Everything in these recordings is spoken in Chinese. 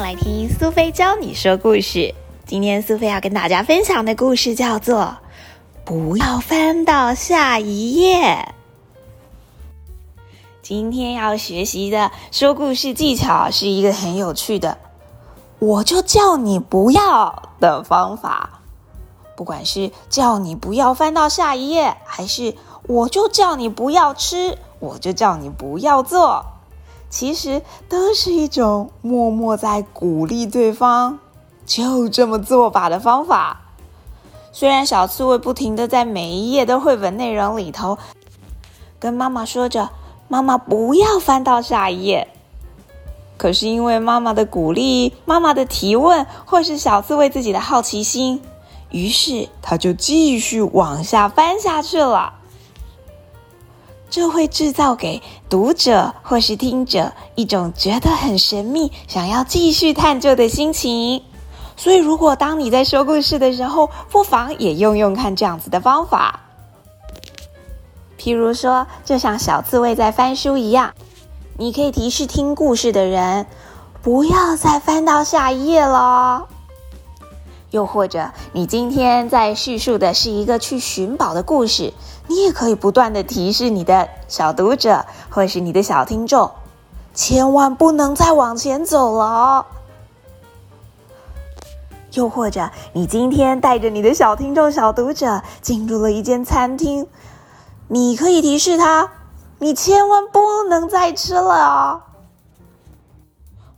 来听苏菲教你说故事。今天苏菲要跟大家分享的故事叫做《不要翻到下一页》。今天要学习的说故事技巧是一个很有趣的，我就叫你不要的方法。不管是叫你不要翻到下一页，还是我就叫你不要吃，我就叫你不要做。其实都是一种默默在鼓励对方就这么做吧的方法。虽然小刺猬不停的在每一页的绘本内容里头跟妈妈说着“妈妈不要翻到下一页”，可是因为妈妈的鼓励、妈妈的提问，或是小刺猬自己的好奇心，于是他就继续往下翻下去了。这会制造给读者或是听者一种觉得很神秘、想要继续探究的心情。所以，如果当你在说故事的时候，不妨也用用看这样子的方法。譬如说，就像小刺猬在翻书一样，你可以提示听故事的人，不要再翻到下一页了。又或者，你今天在叙述的是一个去寻宝的故事，你也可以不断的提示你的小读者或是你的小听众，千万不能再往前走了。又或者，你今天带着你的小听众、小读者进入了一间餐厅，你可以提示他，你千万不能再吃了哦。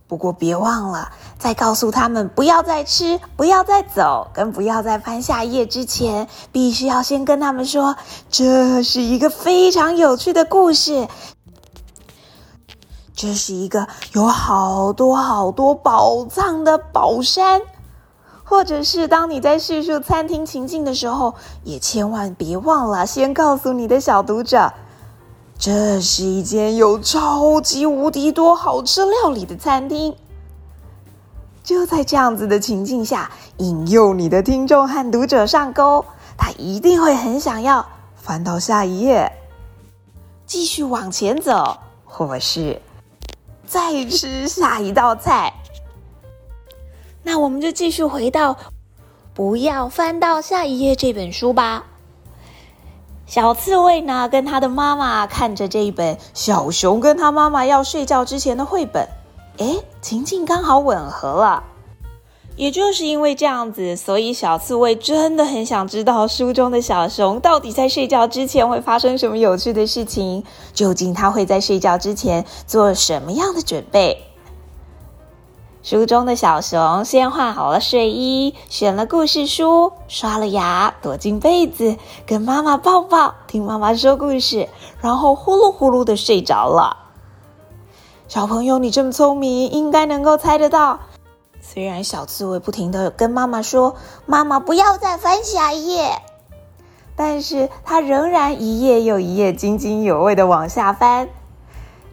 不过别忘了。在告诉他们不要再吃、不要再走、跟不要再翻下一页之前，必须要先跟他们说，这是一个非常有趣的故事。这是一个有好多好多宝藏的宝山，或者是当你在叙述餐厅情境的时候，也千万别忘了先告诉你的小读者，这是一间有超级无敌多好吃料理的餐厅。就在这样子的情境下，引诱你的听众和读者上钩，他一定会很想要翻到下一页，继续往前走，或是再吃下一道菜。那我们就继续回到《不要翻到下一页》这本书吧。小刺猬呢，跟他的妈妈看着这一本小熊跟他妈妈要睡觉之前的绘本。哎，情境刚好吻合了，也就是因为这样子，所以小刺猬真的很想知道书中的小熊到底在睡觉之前会发生什么有趣的事情，究竟他会在睡觉之前做什么样的准备？书中的小熊先换好了睡衣，选了故事书，刷了牙，躲进被子，跟妈妈抱抱，听妈妈说故事，然后呼噜呼噜的睡着了。小朋友，你这么聪明，应该能够猜得到。虽然小刺猬不停的跟妈妈说：“妈妈，不要再翻下一页。”但是他仍然一页又一页津津有味的往下翻，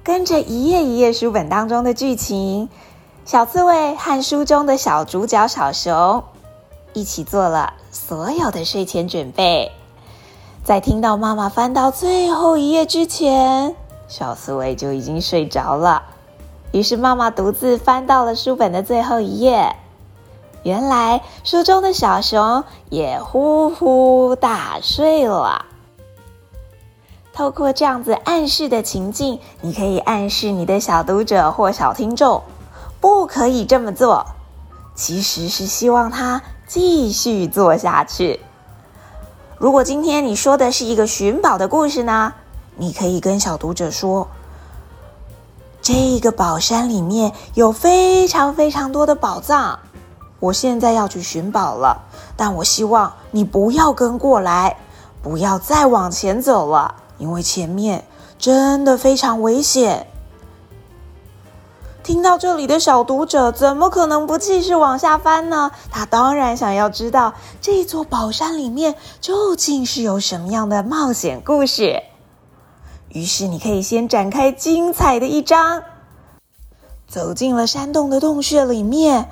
跟着一页一页书本当中的剧情，小刺猬和书中的小主角小熊一起做了所有的睡前准备。在听到妈妈翻到最后一页之前。小刺猬就已经睡着了，于是妈妈独自翻到了书本的最后一页。原来书中的小熊也呼呼大睡了。透过这样子暗示的情境，你可以暗示你的小读者或小听众，不可以这么做，其实是希望他继续做下去。如果今天你说的是一个寻宝的故事呢？你可以跟小读者说：“这个宝山里面有非常非常多的宝藏，我现在要去寻宝了。但我希望你不要跟过来，不要再往前走了，因为前面真的非常危险。”听到这里的小读者怎么可能不继续往下翻呢？他当然想要知道这座宝山里面究竟是有什么样的冒险故事。于是，你可以先展开精彩的一章，走进了山洞的洞穴里面。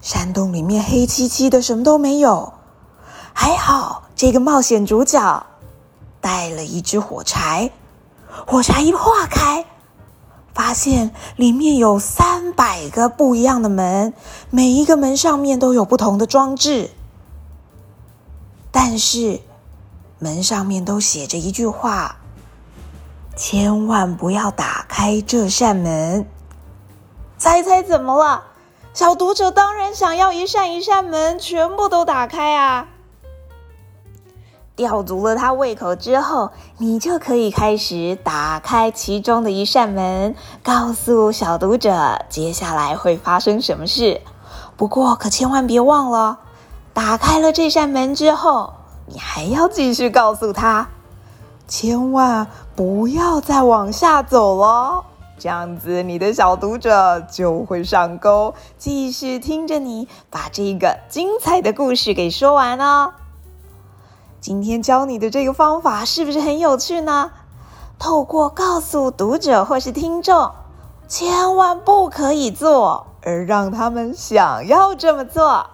山洞里面黑漆漆的，什么都没有。还好，这个冒险主角带了一支火柴，火柴一化开，发现里面有三百个不一样的门，每一个门上面都有不同的装置，但是门上面都写着一句话：千万不要打开这扇门。猜猜怎么了？小读者当然想要一扇一扇门全部都打开啊！吊足了他胃口之后，你就可以开始打开其中的一扇门，告诉小读者接下来会发生什么事。不过可千万别忘了，打开了这扇门之后，你还要继续告诉他，千万不要再往下走了。这样子，你的小读者就会上钩，继续听着你把这个精彩的故事给说完哦。今天教你的这个方法是不是很有趣呢？透过告诉读者或是听众，千万不可以做，而让他们想要这么做。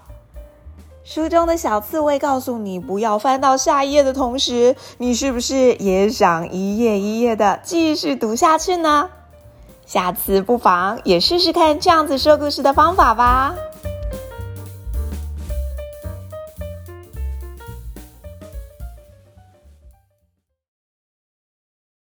书中的小刺猬告诉你不要翻到下一页的同时，你是不是也想一页一页的继续读下去呢？下次不妨也试试看这样子说故事的方法吧。